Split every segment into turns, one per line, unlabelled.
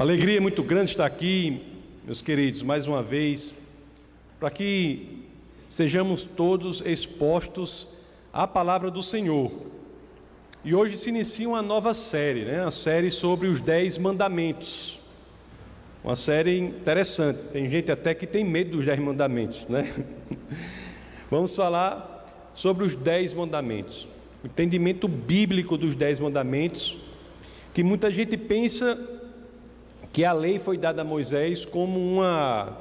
Alegria é muito grande estar aqui, meus queridos, mais uma vez, para que sejamos todos expostos à palavra do Senhor. E hoje se inicia uma nova série, né? A série sobre os dez mandamentos. Uma série interessante. Tem gente até que tem medo dos dez mandamentos, né? Vamos falar sobre os dez mandamentos. O entendimento bíblico dos dez mandamentos, que muita gente pensa que a lei foi dada a Moisés como uma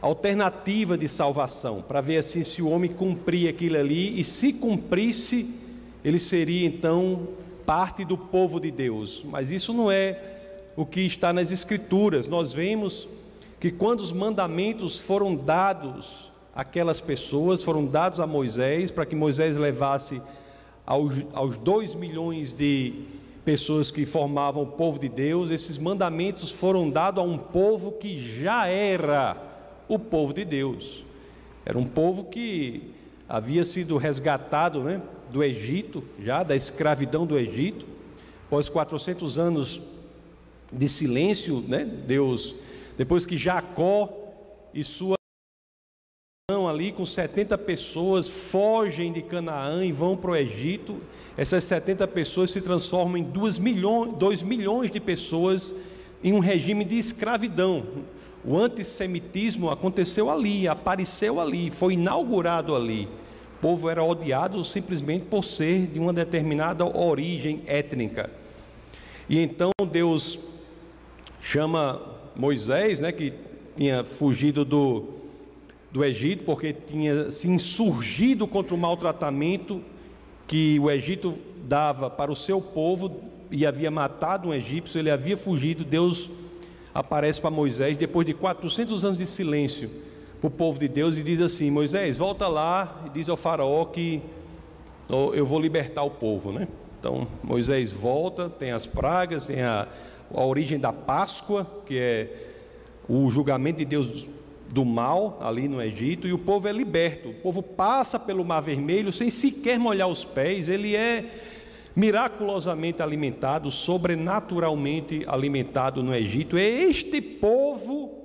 alternativa de salvação, para ver assim se o homem cumpria aquilo ali e se cumprisse, ele seria então parte do povo de Deus. Mas isso não é o que está nas escrituras. Nós vemos que quando os mandamentos foram dados àquelas pessoas, foram dados a Moisés, para que Moisés levasse aos, aos dois milhões de pessoas que formavam o povo de Deus, esses mandamentos foram dados a um povo que já era o povo de Deus. Era um povo que havia sido resgatado né, do Egito, já da escravidão do Egito. Após 400 anos de silêncio, né, Deus, depois que Jacó e sua ali com 70 pessoas fogem de Canaã e vão para o Egito. Essas 70 pessoas se transformam em 2 milhões, 2 milhões de pessoas em um regime de escravidão. O antissemitismo aconteceu ali, apareceu ali, foi inaugurado ali. O povo era odiado simplesmente por ser de uma determinada origem étnica. E então Deus chama Moisés, né, que tinha fugido do, do Egito, porque tinha se insurgido contra o maltratamento que o Egito dava para o seu povo e havia matado um egípcio, ele havia fugido. Deus aparece para Moisés depois de 400 anos de silêncio para o povo de Deus e diz assim: Moisés, volta lá e diz ao Faraó que eu vou libertar o povo, né? Então Moisés volta, tem as pragas, tem a, a origem da Páscoa, que é o julgamento de Deus do mal ali no Egito e o povo é liberto. O povo passa pelo Mar Vermelho sem sequer molhar os pés, ele é miraculosamente alimentado, sobrenaturalmente alimentado no Egito. É este povo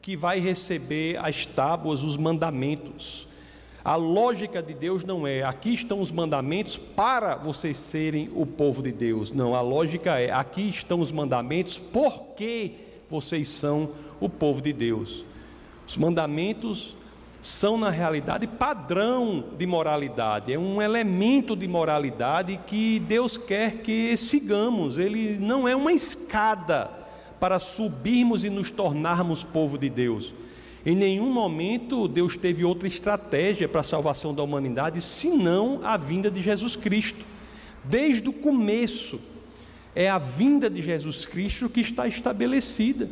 que vai receber as tábuas, os mandamentos. A lógica de Deus não é aqui estão os mandamentos para vocês serem o povo de Deus. Não, a lógica é aqui estão os mandamentos porque vocês são o povo de Deus. Os mandamentos são, na realidade, padrão de moralidade, é um elemento de moralidade que Deus quer que sigamos. Ele não é uma escada para subirmos e nos tornarmos povo de Deus. Em nenhum momento Deus teve outra estratégia para a salvação da humanidade senão a vinda de Jesus Cristo. Desde o começo, é a vinda de Jesus Cristo que está estabelecida.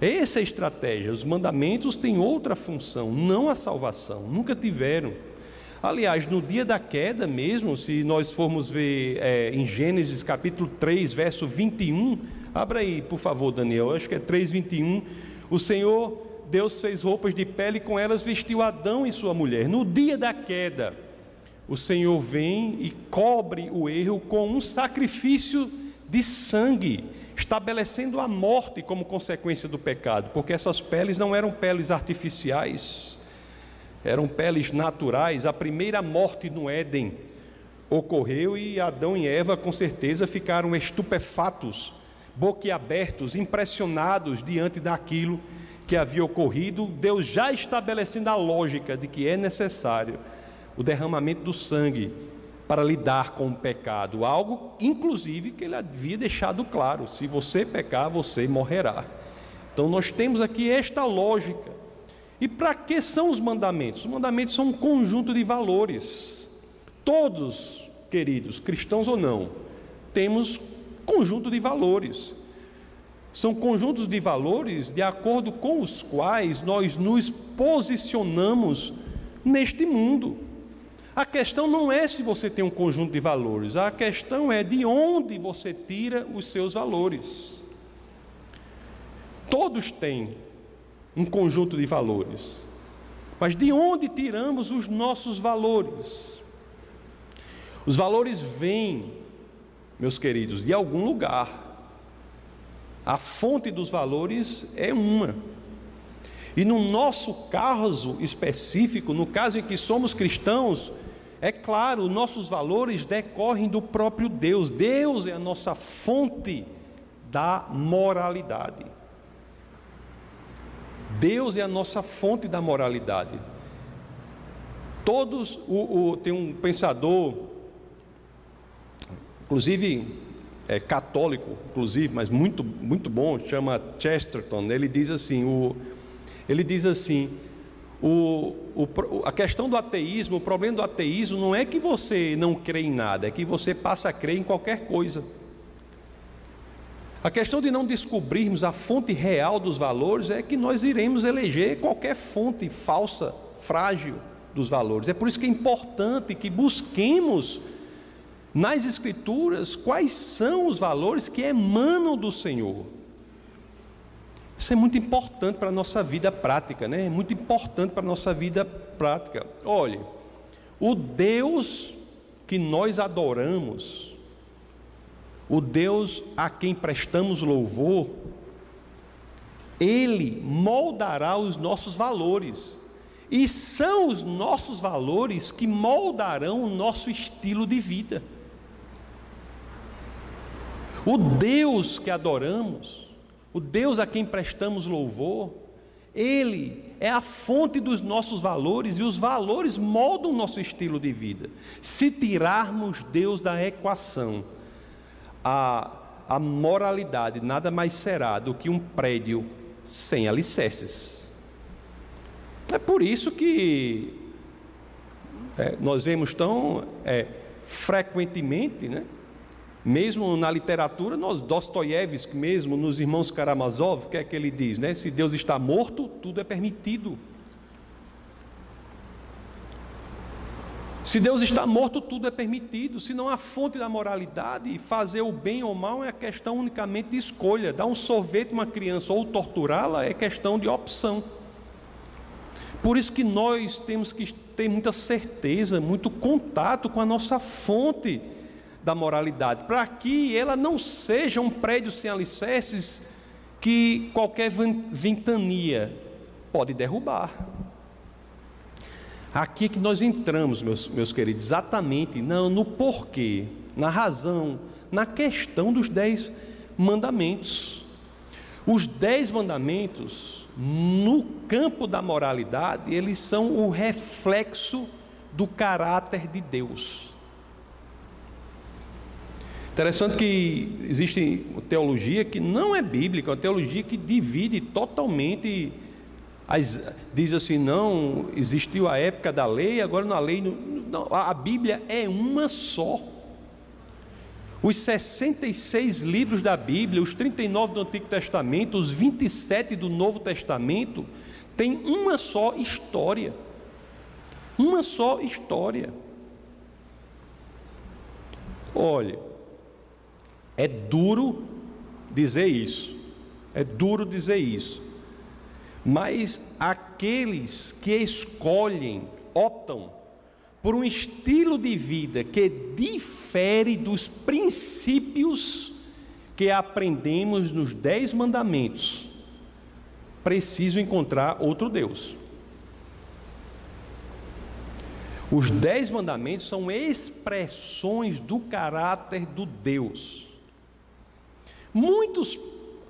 Essa é a estratégia. Os mandamentos têm outra função, não a salvação, nunca tiveram. Aliás, no dia da queda mesmo, se nós formos ver é, em Gênesis capítulo 3, verso 21, abra aí, por favor, Daniel, acho que é 3, 21. O Senhor, Deus fez roupas de pele e com elas vestiu Adão e sua mulher. No dia da queda, o Senhor vem e cobre o erro com um sacrifício de sangue estabelecendo a morte como consequência do pecado, porque essas peles não eram peles artificiais, eram peles naturais. A primeira morte no Éden ocorreu e Adão e Eva com certeza ficaram estupefatos, boquiabertos, impressionados diante daquilo que havia ocorrido, Deus já estabelecendo a lógica de que é necessário o derramamento do sangue para lidar com o pecado, algo inclusive que ele havia deixado claro: se você pecar, você morrerá. Então nós temos aqui esta lógica. E para que são os mandamentos? Os mandamentos são um conjunto de valores. Todos, queridos, cristãos ou não, temos conjunto de valores. São conjuntos de valores de acordo com os quais nós nos posicionamos neste mundo. A questão não é se você tem um conjunto de valores, a questão é de onde você tira os seus valores. Todos têm um conjunto de valores, mas de onde tiramos os nossos valores? Os valores vêm, meus queridos, de algum lugar. A fonte dos valores é uma. E no nosso caso específico, no caso em que somos cristãos, é claro, nossos valores decorrem do próprio Deus. Deus é a nossa fonte da moralidade. Deus é a nossa fonte da moralidade. Todos, o, o, tem um pensador, inclusive é, católico, inclusive, mas muito, muito bom, chama Chesterton. Ele diz assim: o, ele diz assim, o, o, a questão do ateísmo, o problema do ateísmo não é que você não crê em nada, é que você passa a crer em qualquer coisa. A questão de não descobrirmos a fonte real dos valores é que nós iremos eleger qualquer fonte falsa, frágil dos valores. É por isso que é importante que busquemos nas Escrituras quais são os valores que emanam do Senhor. Isso é muito importante para a nossa vida prática, né? É muito importante para a nossa vida prática. Olhe, o Deus que nós adoramos, o Deus a quem prestamos louvor, Ele moldará os nossos valores. E são os nossos valores que moldarão o nosso estilo de vida. O Deus que adoramos, o Deus a quem prestamos louvor, Ele é a fonte dos nossos valores e os valores moldam o nosso estilo de vida. Se tirarmos Deus da equação, a, a moralidade nada mais será do que um prédio sem alicerces. É por isso que é, nós vemos tão é, frequentemente, né? Mesmo na literatura, nós, Dostoiévski mesmo, nos Irmãos Karamazov, o que é que ele diz? Né? Se Deus está morto, tudo é permitido. Se Deus está morto, tudo é permitido. Se não há fonte da moralidade, fazer o bem ou mal é questão unicamente de escolha. Dar um sorvete a uma criança ou torturá-la é questão de opção. Por isso que nós temos que ter muita certeza, muito contato com a nossa fonte da moralidade, para que ela não seja um prédio sem alicerces que qualquer ventania pode derrubar. Aqui é que nós entramos, meus, meus queridos, exatamente não, no porquê, na razão, na questão dos dez mandamentos. Os dez mandamentos no campo da moralidade, eles são o reflexo do caráter de Deus. Interessante que existe teologia que não é bíblica, uma teologia que divide totalmente, as, diz assim, não, existiu a época da lei, agora na lei, não, a Bíblia é uma só. Os 66 livros da Bíblia, os 39 do Antigo Testamento, os 27 do Novo Testamento, têm uma só história. Uma só história. Olha, é duro dizer isso. É duro dizer isso. Mas aqueles que escolhem, optam por um estilo de vida que difere dos princípios que aprendemos nos Dez Mandamentos, preciso encontrar outro Deus. Os Dez Mandamentos são expressões do caráter do Deus. Muitos,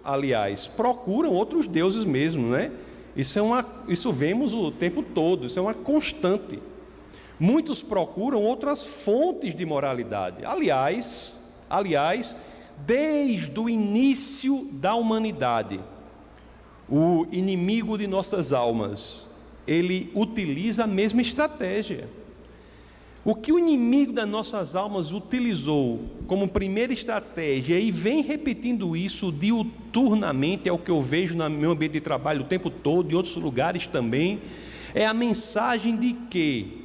aliás, procuram outros deuses mesmo, né? Isso, é uma, isso vemos o tempo todo, isso é uma constante. Muitos procuram outras fontes de moralidade. Aliás, aliás, desde o início da humanidade, o inimigo de nossas almas, ele utiliza a mesma estratégia. O que o inimigo das nossas almas utilizou como primeira estratégia e vem repetindo isso diuturnamente, é o que eu vejo no meu ambiente de trabalho o tempo todo, em outros lugares também, é a mensagem de que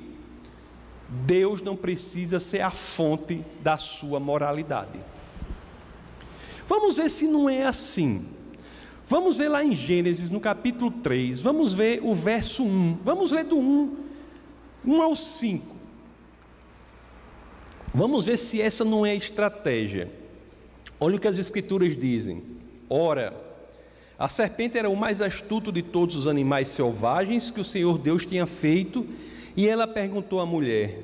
Deus não precisa ser a fonte da sua moralidade. Vamos ver se não é assim. Vamos ver lá em Gênesis, no capítulo 3, vamos ver o verso 1. Vamos ler do 1, 1 ao 5. Vamos ver se essa não é estratégia. Olha o que as Escrituras dizem. Ora, a serpente era o mais astuto de todos os animais selvagens que o Senhor Deus tinha feito, e ela perguntou à mulher: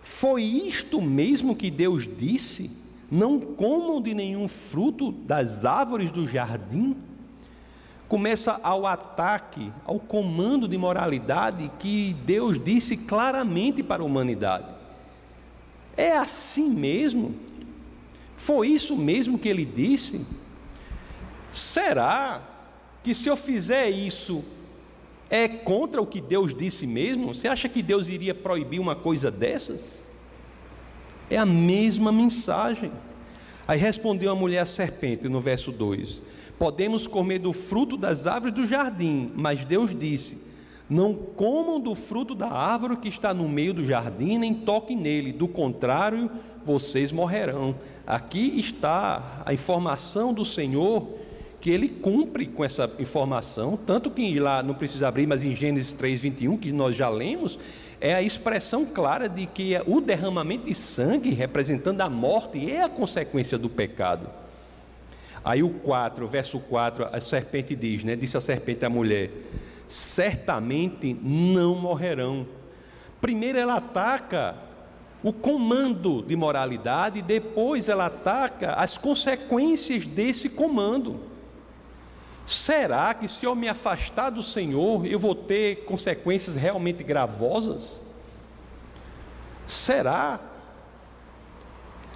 Foi isto mesmo que Deus disse? Não comam de nenhum fruto das árvores do jardim? Começa ao ataque, ao comando de moralidade que Deus disse claramente para a humanidade. É assim mesmo? Foi isso mesmo que ele disse? Será que se eu fizer isso é contra o que Deus disse mesmo? Você acha que Deus iria proibir uma coisa dessas? É a mesma mensagem. Aí respondeu a mulher a serpente no verso 2: Podemos comer do fruto das árvores do jardim, mas Deus disse: Não comam do fruto da árvore que está no meio do jardim, nem toquem nele, do contrário, vocês morrerão. Aqui está a informação do Senhor que ele cumpre com essa informação, tanto que lá não precisa abrir, mas em Gênesis 3, 21, que nós já lemos, é a expressão clara de que o derramamento de sangue, representando a morte, é a consequência do pecado. Aí o 4, verso 4, a serpente diz, né? Disse a serpente à mulher: certamente não morrerão. Primeiro ela ataca o comando de moralidade, depois ela ataca as consequências desse comando. Será que se eu me afastar do Senhor, eu vou ter consequências realmente gravosas? Será?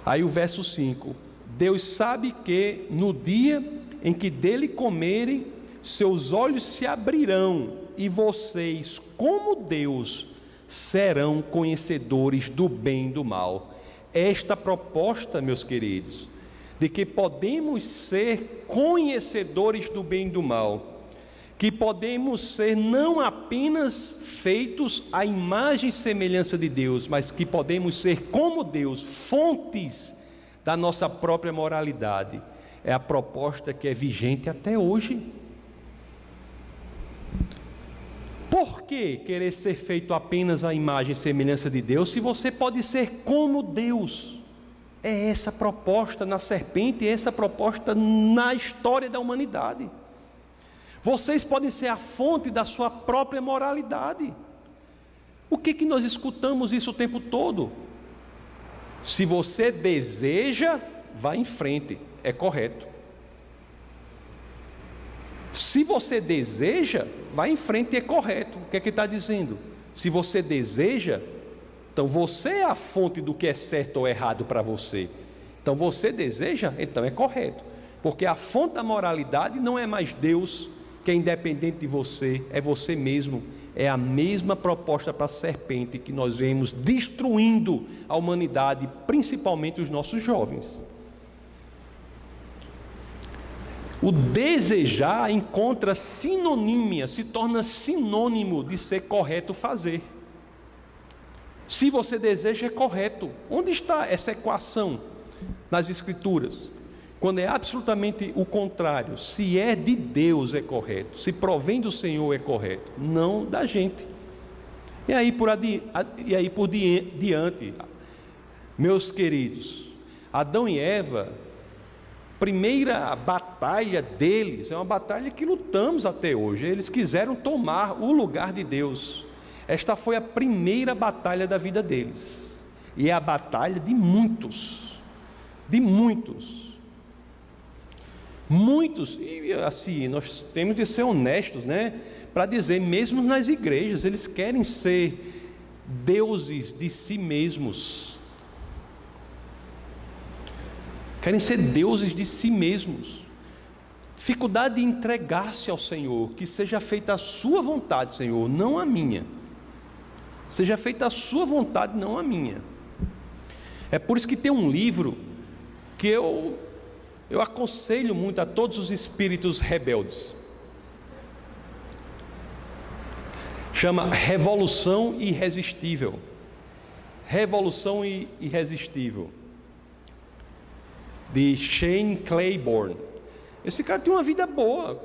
Aí o verso 5: Deus sabe que no dia em que dele comerem, seus olhos se abrirão e vocês, como Deus, serão conhecedores do bem e do mal. Esta proposta, meus queridos, de que podemos ser conhecedores do bem e do mal, que podemos ser não apenas feitos à imagem e semelhança de Deus, mas que podemos ser como Deus, fontes da nossa própria moralidade. É a proposta que é vigente até hoje. Por que querer ser feito apenas à imagem e semelhança de Deus, se você pode ser como Deus? É essa proposta na serpente, é essa proposta na história da humanidade. Vocês podem ser a fonte da sua própria moralidade. O que, que nós escutamos isso o tempo todo? Se você deseja, vá em frente, é correto. Se você deseja, vá em frente, é correto. O que é que está dizendo? Se você deseja, então você é a fonte do que é certo ou errado para você. Então você deseja, então é correto. Porque a fonte da moralidade não é mais Deus, que é independente de você, é você mesmo. É a mesma proposta para a serpente que nós vemos destruindo a humanidade, principalmente os nossos jovens. O desejar encontra sinonímia, se torna sinônimo de ser correto fazer. Se você deseja, é correto. Onde está essa equação nas Escrituras? Quando é absolutamente o contrário. Se é de Deus, é correto. Se provém do Senhor, é correto. Não da gente. E aí por, adi... e aí por diante, meus queridos, Adão e Eva, primeira batalha deles, é uma batalha que lutamos até hoje. Eles quiseram tomar o lugar de Deus. Esta foi a primeira batalha da vida deles. E é a batalha de muitos. De muitos. Muitos, e assim, nós temos de ser honestos, né? Para dizer, mesmo nas igrejas, eles querem ser deuses de si mesmos. Querem ser deuses de si mesmos. Dificuldade de entregar-se ao Senhor, que seja feita a sua vontade, Senhor, não a minha. Seja feita a sua vontade, não a minha. É por isso que tem um livro que eu, eu aconselho muito a todos os espíritos rebeldes. Chama Revolução Irresistível. Revolução Irresistível. De Shane Claiborne. Esse cara tem uma vida boa.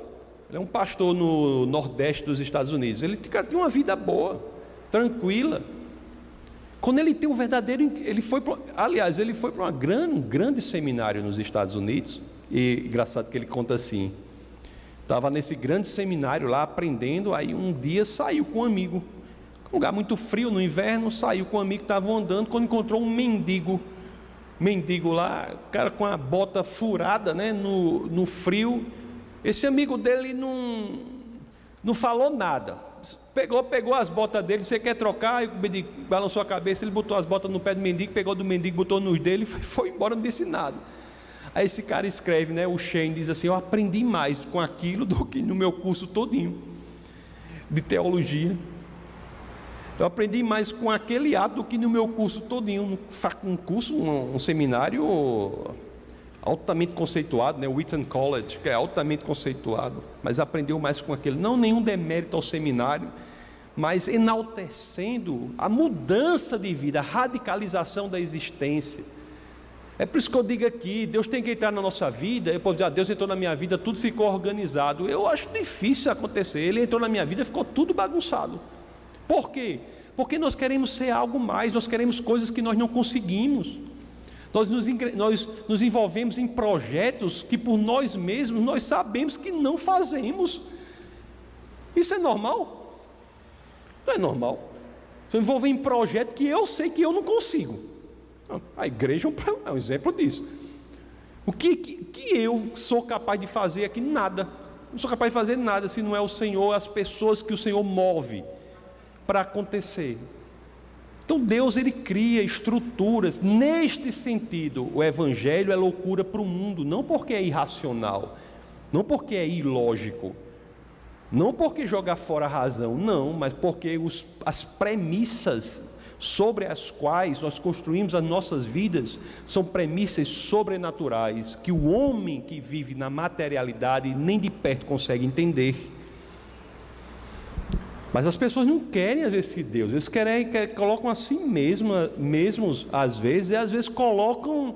Ele é um pastor no nordeste dos Estados Unidos. Ele cara, tem uma vida boa tranquila. Quando ele tem um verdadeiro. Ele foi, aliás, ele foi para um grande, um grande seminário nos Estados Unidos E engraçado que ele conta assim: estava nesse grande seminário lá aprendendo, aí um dia saiu com um amigo, um lugar muito frio no inverno, saiu com um amigo que estava andando, quando encontrou um mendigo, mendigo lá, cara com a bota furada, né, no, no frio. Esse amigo dele não, não falou nada. Pegou, pegou as botas dele, você quer trocar? O mendigo balançou a cabeça, ele botou as botas no pé do mendigo, pegou do mendigo, botou nos dele e foi, foi embora, não disse nada. Aí esse cara escreve, né? O Shane diz assim: Eu aprendi mais com aquilo do que no meu curso todinho de teologia. Eu aprendi mais com aquele ato do que no meu curso todinho, um curso, um, um seminário altamente conceituado, né? Wheaton College, que é altamente conceituado, mas aprendeu mais com aquele. Não nenhum demérito ao seminário, mas enaltecendo a mudança de vida, a radicalização da existência. É por isso que eu digo aqui, Deus tem que entrar na nossa vida, eu posso dizer, ah, Deus entrou na minha vida, tudo ficou organizado. Eu acho difícil acontecer. Ele entrou na minha vida, ficou tudo bagunçado. Por quê? Porque nós queremos ser algo mais, nós queremos coisas que nós não conseguimos. Nós nos, nós nos envolvemos em projetos que por nós mesmos nós sabemos que não fazemos. Isso é normal? Não é normal. Se eu envolver em projeto que eu sei que eu não consigo. A igreja é um exemplo disso. O que, que, que, eu sou capaz de fazer aqui? Nada. Não sou capaz de fazer nada se não é o Senhor, as pessoas que o Senhor move para acontecer. Então Deus ele cria estruturas neste sentido. O evangelho é loucura para o mundo, não porque é irracional, não porque é ilógico, não porque joga fora a razão, não, mas porque os, as premissas sobre as quais nós construímos as nossas vidas são premissas sobrenaturais que o homem que vive na materialidade nem de perto consegue entender. Mas as pessoas não querem às vezes esse Deus, eles querem, querem colocam a si mesma, mesmos às vezes, e às vezes colocam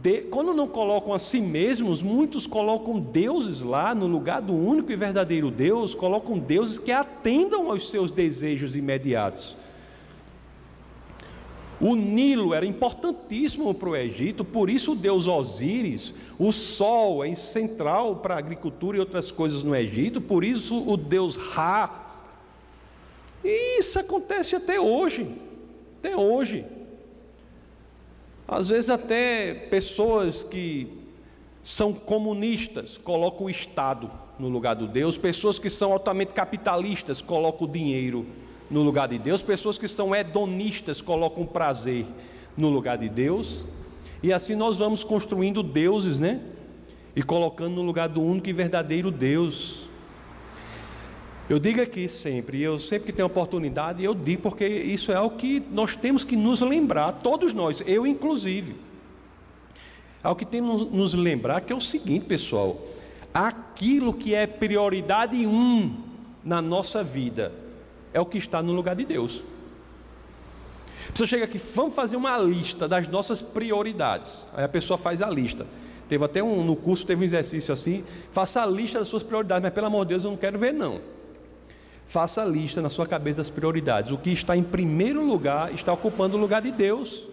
de, quando não colocam a si mesmos, muitos colocam deuses lá no lugar do único e verdadeiro Deus, colocam deuses que atendam aos seus desejos imediatos. O Nilo era importantíssimo para o Egito, por isso o deus Osíris, o sol é central para a agricultura e outras coisas no Egito, por isso o deus Ra. E isso acontece até hoje, até hoje. Às vezes até pessoas que são comunistas colocam o Estado no lugar do Deus, pessoas que são altamente capitalistas colocam o dinheiro no lugar de Deus, pessoas que são hedonistas colocam prazer no lugar de Deus, e assim nós vamos construindo deuses, né? E colocando no lugar do único e verdadeiro Deus. Eu digo aqui sempre, eu sempre que tenho oportunidade, eu digo porque isso é o que nós temos que nos lembrar, todos nós, eu inclusive. É o que temos que nos lembrar que é o seguinte, pessoal: aquilo que é prioridade um na nossa vida, é o que está no lugar de Deus. Você chega aqui, vamos fazer uma lista das nossas prioridades. Aí a pessoa faz a lista. Teve até um no curso, teve um exercício assim, faça a lista das suas prioridades, mas pelo amor de Deus, eu não quero ver não. Faça a lista na sua cabeça das prioridades. O que está em primeiro lugar está ocupando o lugar de Deus.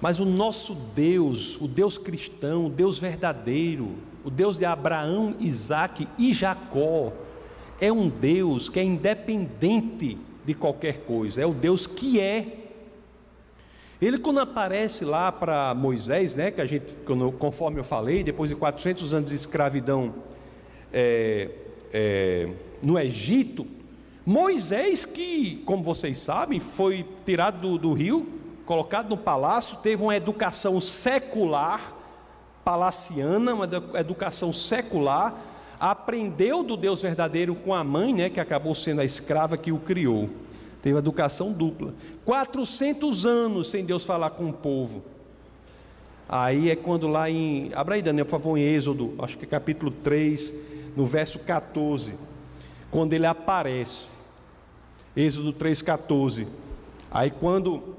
Mas o nosso Deus, o Deus cristão, o Deus verdadeiro, o Deus de Abraão, Isaac e Jacó, é um Deus que é independente de qualquer coisa, é o Deus que é. Ele quando aparece lá para Moisés, né, que a gente, conforme eu falei, depois de 400 anos de escravidão é, é, no Egito, Moisés que, como vocês sabem, foi tirado do, do rio, colocado no palácio, teve uma educação secular, palaciana, uma educação secular, aprendeu do Deus verdadeiro com a mãe, né, que acabou sendo a escrava que o criou. Teve educação dupla. 400 anos sem Deus falar com o povo. Aí é quando lá em. Abra aí, Daniel, por favor, em Êxodo, acho que é capítulo 3, no verso 14. Quando ele aparece. Êxodo 3, 14. Aí quando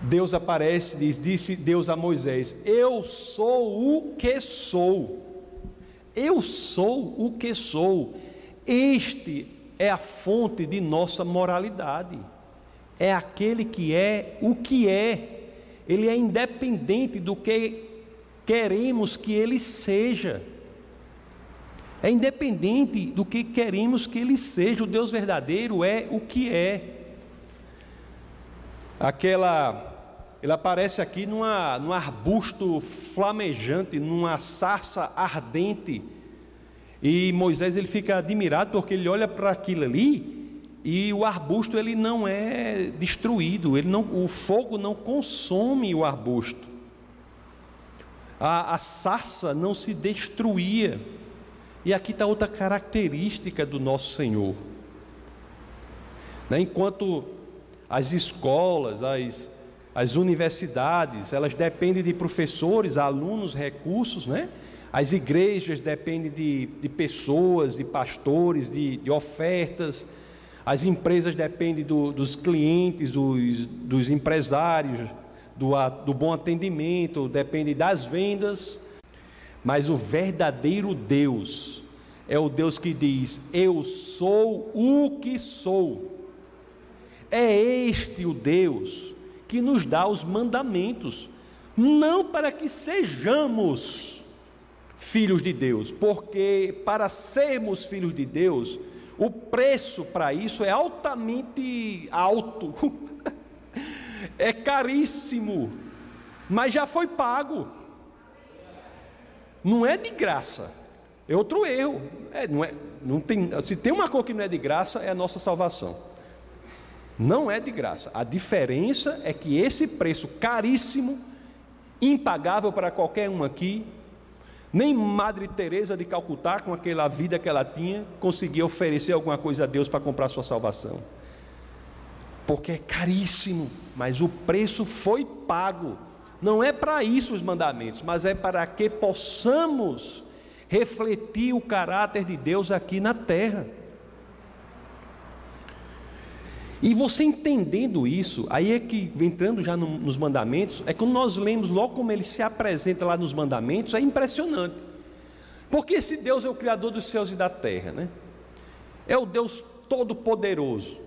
Deus aparece, diz, disse Deus a Moisés: Eu sou o que sou. Eu sou o que sou. Este é a fonte de nossa moralidade. É aquele que é o que é. ele é independente do que queremos que ele seja. É independente do que queremos que ele seja. O Deus verdadeiro é o que é. Aquela ele aparece aqui numa, num arbusto flamejante, numa sarça ardente. E Moisés ele fica admirado porque ele olha para aquilo ali e o arbusto ele não é destruído, ele não, o fogo não consome o arbusto. A, a sarça não se destruía. E aqui está outra característica do nosso Senhor. Né? Enquanto as escolas, as, as universidades, elas dependem de professores, alunos, recursos, né? As igrejas dependem de, de pessoas, de pastores, de, de ofertas. As empresas dependem do, dos clientes, dos, dos empresários, do, do bom atendimento, dependem das vendas. Mas o verdadeiro Deus é o Deus que diz: Eu sou o que sou. É este o Deus que nos dá os mandamentos, não para que sejamos filhos de Deus, porque para sermos filhos de Deus, o preço para isso é altamente alto, é caríssimo, mas já foi pago, não é de graça, é outro erro, é, não é, não tem, se tem uma coisa que não é de graça, é a nossa salvação. Não é de graça. A diferença é que esse preço caríssimo, impagável para qualquer um aqui, nem Madre Teresa de Calcutá, com aquela vida que ela tinha, conseguia oferecer alguma coisa a Deus para comprar sua salvação. Porque é caríssimo, mas o preço foi pago. Não é para isso os mandamentos, mas é para que possamos refletir o caráter de Deus aqui na terra. E você entendendo isso, aí é que, entrando já no, nos mandamentos, é quando nós lemos logo como ele se apresenta lá nos mandamentos, é impressionante. Porque esse Deus é o Criador dos céus e da terra, né? É o Deus Todo-Poderoso.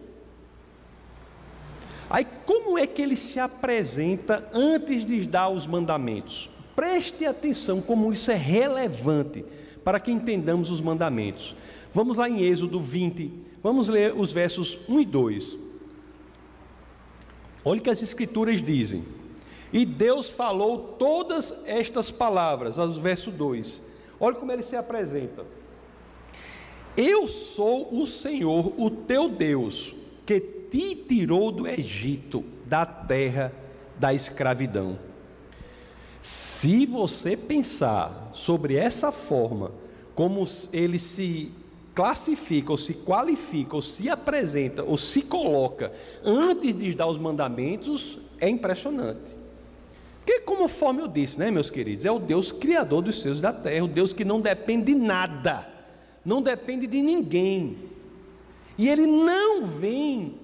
Aí, como é que ele se apresenta antes de dar os mandamentos? Preste atenção como isso é relevante para que entendamos os mandamentos. Vamos lá em Êxodo 20, vamos ler os versos 1 e 2. Olha o que as Escrituras dizem. E Deus falou todas estas palavras, ao verso 2. Olha como ele se apresenta. Eu sou o Senhor, o teu Deus, que te tirou do Egito, da terra da escravidão. Se você pensar sobre essa forma, como ele se classifica, ou se qualifica, ou se apresenta, ou se coloca antes de dar os mandamentos, é impressionante. Porque, conforme eu disse, né, meus queridos, é o Deus criador dos e da terra, o Deus que não depende de nada, não depende de ninguém. E ele não vem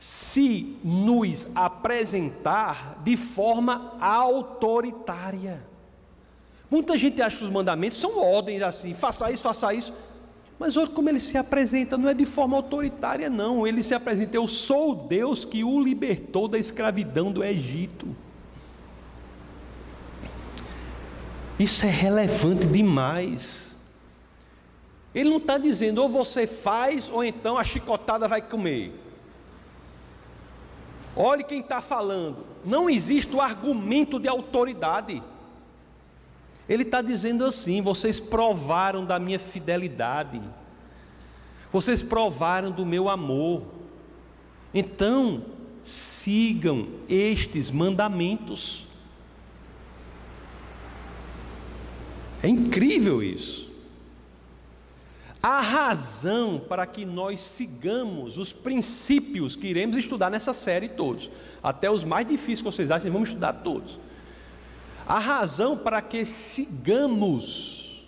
se nos apresentar de forma autoritária. Muita gente acha que os mandamentos são ordens assim, faça isso, faça isso. Mas olha como ele se apresenta, não é de forma autoritária, não. Ele se apresenta, eu sou o Deus que o libertou da escravidão do Egito. Isso é relevante demais. Ele não está dizendo, ou você faz, ou então a chicotada vai comer. Olhe quem está falando. Não existe o argumento de autoridade. Ele está dizendo assim: vocês provaram da minha fidelidade, vocês provaram do meu amor. Então, sigam estes mandamentos. É incrível isso. A razão para que nós sigamos os princípios que iremos estudar nessa série todos, até os mais difíceis que vocês acham, vamos estudar todos. A razão para que sigamos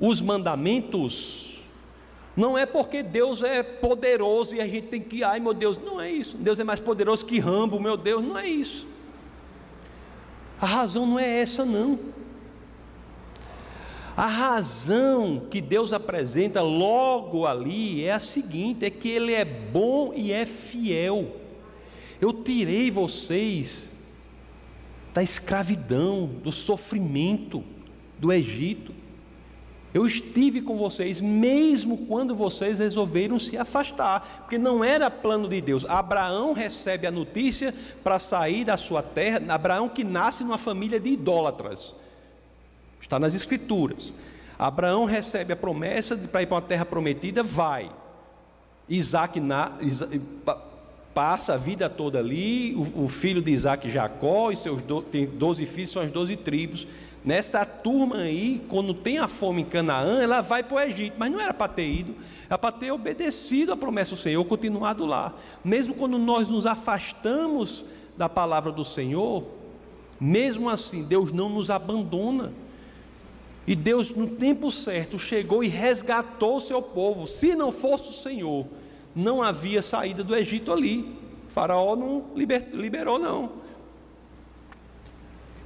os mandamentos não é porque Deus é poderoso e a gente tem que, ai meu Deus, não é isso. Deus é mais poderoso que Rambo, meu Deus, não é isso. A razão não é essa, não. A razão que Deus apresenta logo ali é a seguinte: é que Ele é bom e é fiel. Eu tirei vocês da escravidão, do sofrimento do Egito. Eu estive com vocês, mesmo quando vocês resolveram se afastar, porque não era plano de Deus. Abraão recebe a notícia para sair da sua terra, Abraão que nasce numa família de idólatras, está nas Escrituras. Abraão recebe a promessa para ir para uma terra prometida, vai. Isaac na, passa a vida toda ali, o, o filho de Isaac, Jacó, e seus do, tem 12 filhos, são as 12 tribos. Nessa turma aí, quando tem a fome em Canaã, ela vai para o Egito, mas não era para ter ido, era para ter obedecido a promessa do Senhor, continuado lá. Mesmo quando nós nos afastamos da palavra do Senhor, mesmo assim, Deus não nos abandona. E Deus, no tempo certo, chegou e resgatou o seu povo. Se não fosse o Senhor, não havia saída do Egito ali. O faraó não liberou, não.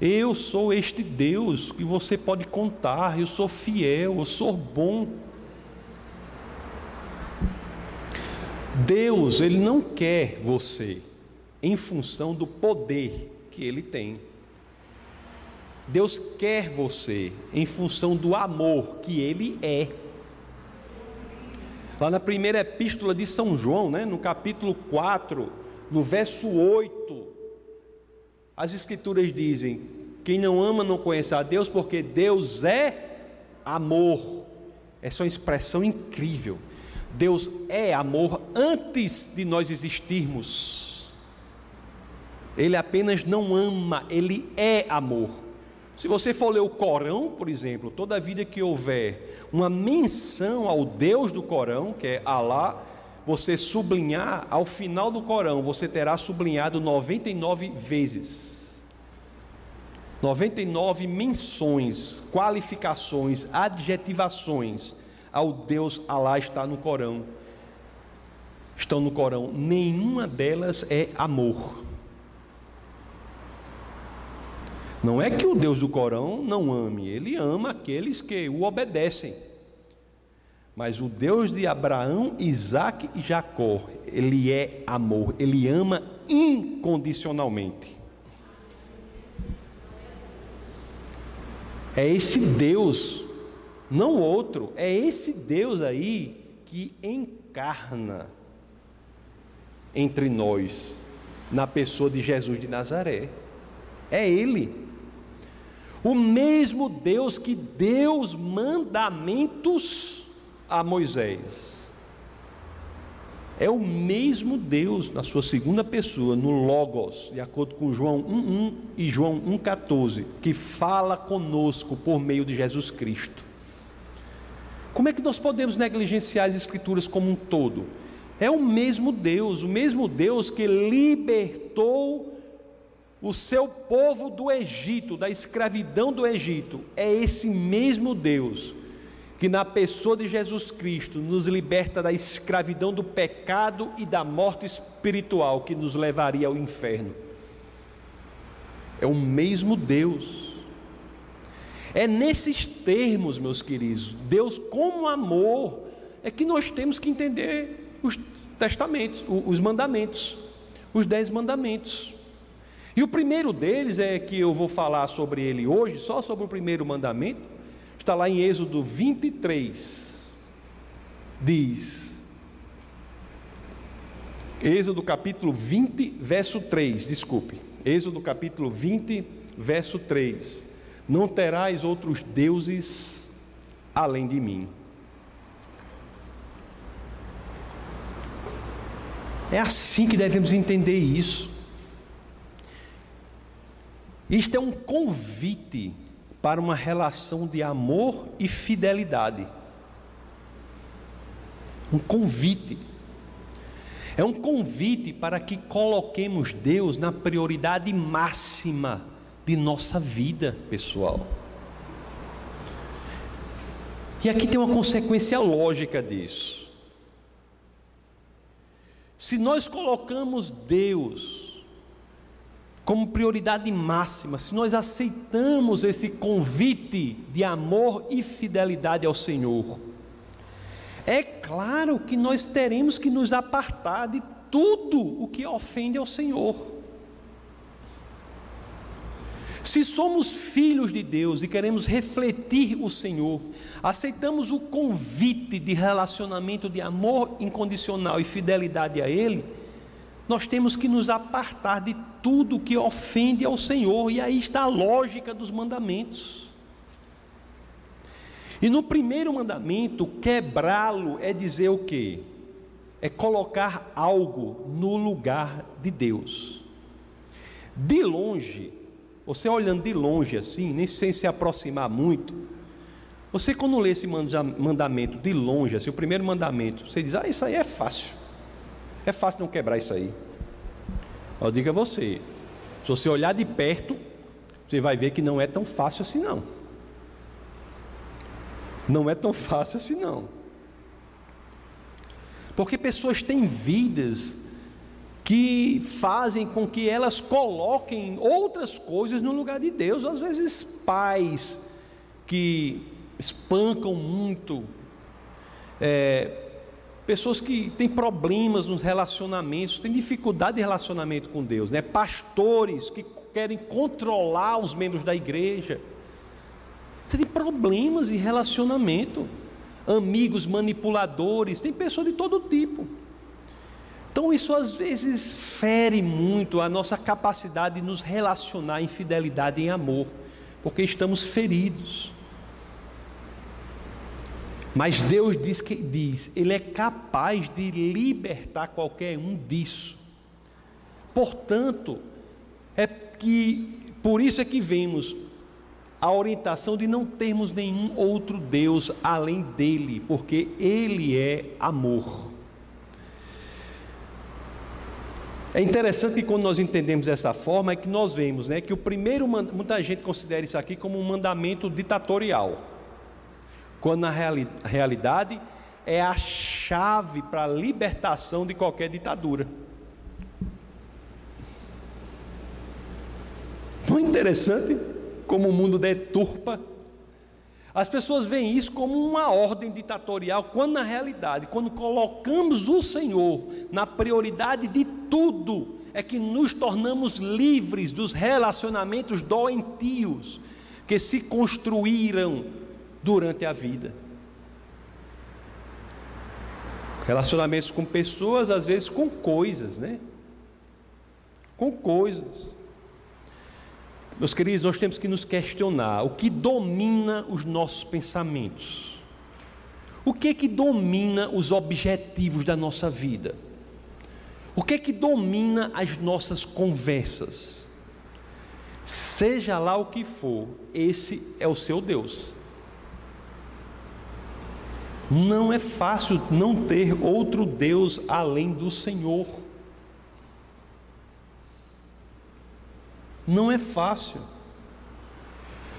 Eu sou este Deus que você pode contar, eu sou fiel, eu sou bom. Deus, Ele não quer você em função do poder que Ele tem. Deus quer você em função do amor que Ele é. Lá na primeira epístola de São João, né, no capítulo 4, no verso 8, as Escrituras dizem: quem não ama não conhece a Deus, porque Deus é amor. Essa é uma expressão incrível. Deus é amor antes de nós existirmos. Ele apenas não ama, ele é amor. Se você for ler o Corão, por exemplo, toda vida que houver uma menção ao Deus do Corão, que é Alá, você sublinhar, ao final do Corão, você terá sublinhado 99 vezes. 99 menções, qualificações, adjetivações ao Deus Alá está no Corão. Estão no Corão. Nenhuma delas é amor. Não é que o Deus do Corão não ame, ele ama aqueles que o obedecem. Mas o Deus de Abraão, Isaac e Jacó, ele é amor, ele ama incondicionalmente. É esse Deus, não outro, é esse Deus aí que encarna entre nós, na pessoa de Jesus de Nazaré. É Ele. O mesmo Deus que deu os mandamentos a Moisés. É o mesmo Deus na sua segunda pessoa, no Logos, de acordo com João 1:1 e João 1:14, que fala conosco por meio de Jesus Cristo. Como é que nós podemos negligenciar as escrituras como um todo? É o mesmo Deus, o mesmo Deus que libertou o seu povo do Egito, da escravidão do Egito, é esse mesmo Deus que, na pessoa de Jesus Cristo, nos liberta da escravidão do pecado e da morte espiritual que nos levaria ao inferno. É o mesmo Deus. É nesses termos, meus queridos, Deus como amor, é que nós temos que entender os testamentos, os mandamentos, os dez mandamentos. E o primeiro deles é que eu vou falar sobre ele hoje, só sobre o primeiro mandamento, está lá em Êxodo 23. Diz, Êxodo capítulo 20, verso 3, desculpe. Êxodo capítulo 20, verso 3. Não terás outros deuses além de mim. É assim que devemos entender isso. Isto é um convite para uma relação de amor e fidelidade. Um convite. É um convite para que coloquemos Deus na prioridade máxima de nossa vida pessoal. E aqui tem uma consequência lógica disso. Se nós colocamos Deus como prioridade máxima, se nós aceitamos esse convite de amor e fidelidade ao Senhor, é claro que nós teremos que nos apartar de tudo o que ofende ao Senhor. Se somos filhos de Deus e queremos refletir o Senhor, aceitamos o convite de relacionamento de amor incondicional e fidelidade a Ele, nós temos que nos apartar de tudo que ofende ao Senhor, e aí está a lógica dos mandamentos. E no primeiro mandamento, quebrá-lo é dizer o quê? É colocar algo no lugar de Deus. De longe, você olhando de longe assim, nem sem se aproximar muito, você quando lê esse mandamento de longe, assim, o primeiro mandamento, você diz: "Ah, isso aí é fácil. É fácil não quebrar isso aí". Eu digo a você, se você olhar de perto, você vai ver que não é tão fácil assim não. Não é tão fácil assim não. Porque pessoas têm vidas que fazem com que elas coloquem outras coisas no lugar de Deus. Às vezes, pais que espancam muito, é, pessoas que têm problemas nos relacionamentos, têm dificuldade de relacionamento com Deus, né? pastores que querem controlar os membros da igreja. Você tem problemas em relacionamento, amigos manipuladores, tem pessoas de todo tipo. Então, isso às vezes fere muito a nossa capacidade de nos relacionar em fidelidade e em amor, porque estamos feridos. Mas Deus diz que diz, Ele é capaz de libertar qualquer um disso. Portanto, é que por isso é que vemos a orientação de não termos nenhum outro Deus além dele, porque Ele é amor. É interessante que quando nós entendemos dessa forma, é que nós vemos né, que o primeiro, muita gente considera isso aqui como um mandamento ditatorial, quando na reali realidade é a chave para a libertação de qualquer ditadura. Não é interessante como o mundo deturpa as pessoas veem isso como uma ordem ditatorial, quando na realidade, quando colocamos o Senhor na prioridade de tudo, é que nos tornamos livres dos relacionamentos doentios que se construíram durante a vida. Relacionamentos com pessoas, às vezes com coisas, né? Com coisas. Meus queridos, nós temos que nos questionar o que domina os nossos pensamentos. O que é que domina os objetivos da nossa vida? O que é que domina as nossas conversas? Seja lá o que for, esse é o seu Deus. Não é fácil não ter outro Deus além do Senhor. Não é fácil.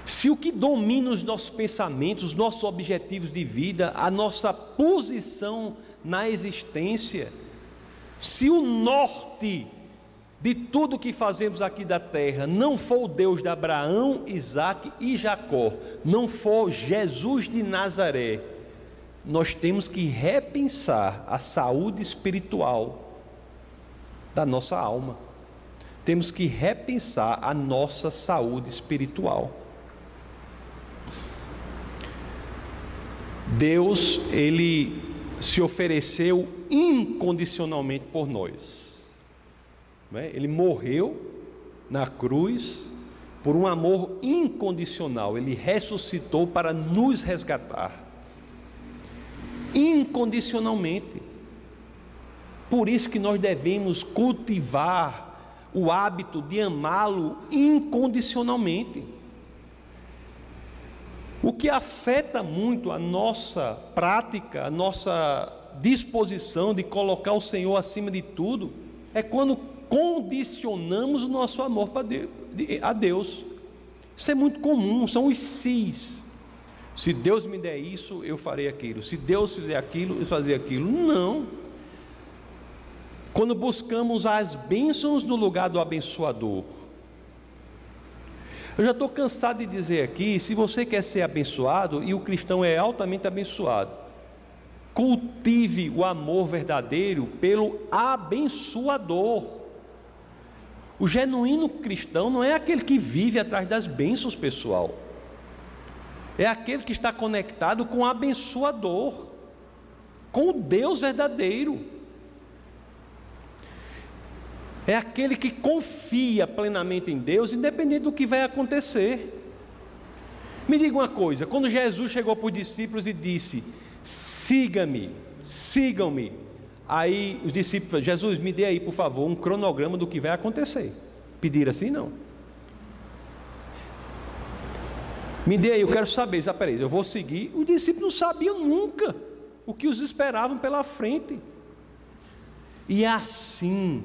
Se o que domina os nossos pensamentos, os nossos objetivos de vida, a nossa posição na existência, se o norte de tudo que fazemos aqui da terra não for o Deus de Abraão, Isaac e Jacó, não for Jesus de Nazaré, nós temos que repensar a saúde espiritual da nossa alma temos que repensar a nossa saúde espiritual. Deus, ele se ofereceu incondicionalmente por nós. É? Ele morreu na cruz por um amor incondicional. Ele ressuscitou para nos resgatar. Incondicionalmente. Por isso que nós devemos cultivar o hábito de amá-lo incondicionalmente. O que afeta muito a nossa prática, a nossa disposição de colocar o Senhor acima de tudo, é quando condicionamos o nosso amor a Deus. Isso é muito comum, são os sis. Se Deus me der isso, eu farei aquilo. Se Deus fizer aquilo, eu farei aquilo. Não. Quando buscamos as bênçãos no lugar do abençoador. Eu já estou cansado de dizer aqui: se você quer ser abençoado, e o cristão é altamente abençoado, cultive o amor verdadeiro pelo abençoador. O genuíno cristão não é aquele que vive atrás das bênçãos pessoal. É aquele que está conectado com o abençoador, com o Deus verdadeiro. É aquele que confia plenamente em Deus, independente do que vai acontecer. Me diga uma coisa: quando Jesus chegou para os discípulos e disse: Siga-me, sigam-me, Aí os discípulos, Jesus, me dê aí, por favor, um cronograma do que vai acontecer. Pedir assim, não. Me dê aí, eu quero saber. Ah, peraí, eu vou seguir. Os discípulos não sabiam nunca o que os esperavam pela frente. E assim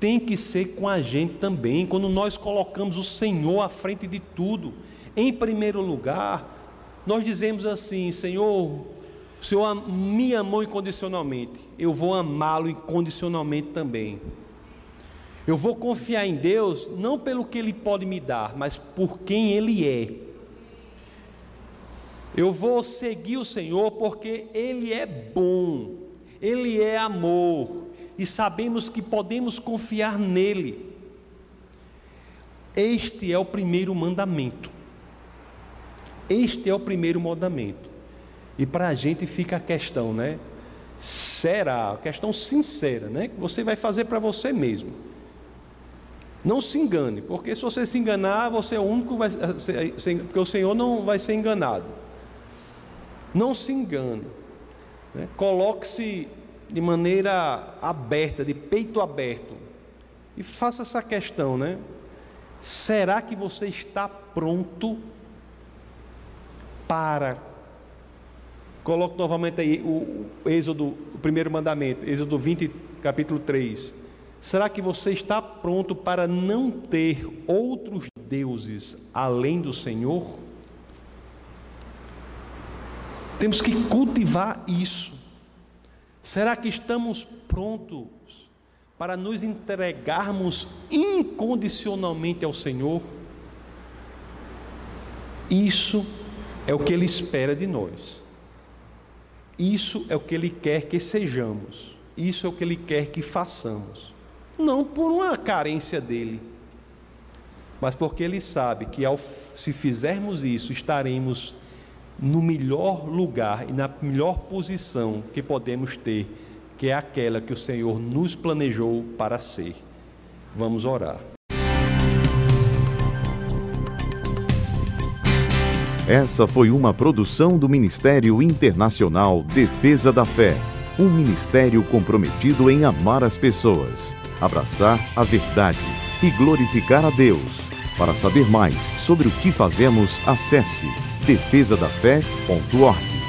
tem que ser com a gente também, quando nós colocamos o Senhor à frente de tudo. Em primeiro lugar, nós dizemos assim: Senhor, o Senhor me amou incondicionalmente, eu vou amá-lo incondicionalmente também. Eu vou confiar em Deus não pelo que Ele pode me dar, mas por quem Ele é. Eu vou seguir o Senhor porque Ele é bom, Ele é amor, e sabemos que podemos confiar nele. Este é o primeiro mandamento. Este é o primeiro mandamento. E para a gente fica a questão, né? Será? A questão sincera, né? Que você vai fazer para você mesmo. Não se engane, porque se você se enganar, você é o único vai ser, porque o Senhor não vai ser enganado. Não se engane. Né? Coloque-se de maneira aberta, de peito aberto. E faça essa questão, né? Será que você está pronto para Coloque novamente aí o, Êxodo, o primeiro mandamento, Êxodo 20, capítulo 3. Será que você está pronto para não ter outros deuses além do Senhor? Temos que cultivar isso. Será que estamos prontos para nos entregarmos incondicionalmente ao Senhor? Isso é o que Ele espera de nós. Isso é o que Ele quer que sejamos, isso é o que Ele quer que façamos. Não por uma carência dele, mas porque Ele sabe que ao, se fizermos isso, estaremos no melhor lugar e na melhor posição que podemos ter, que é aquela que o Senhor nos planejou para ser. Vamos orar.
Essa foi uma produção do Ministério Internacional Defesa da Fé, um ministério comprometido em amar as pessoas, abraçar a verdade e glorificar a Deus. Para saber mais sobre o que fazemos, acesse defesadafé.org.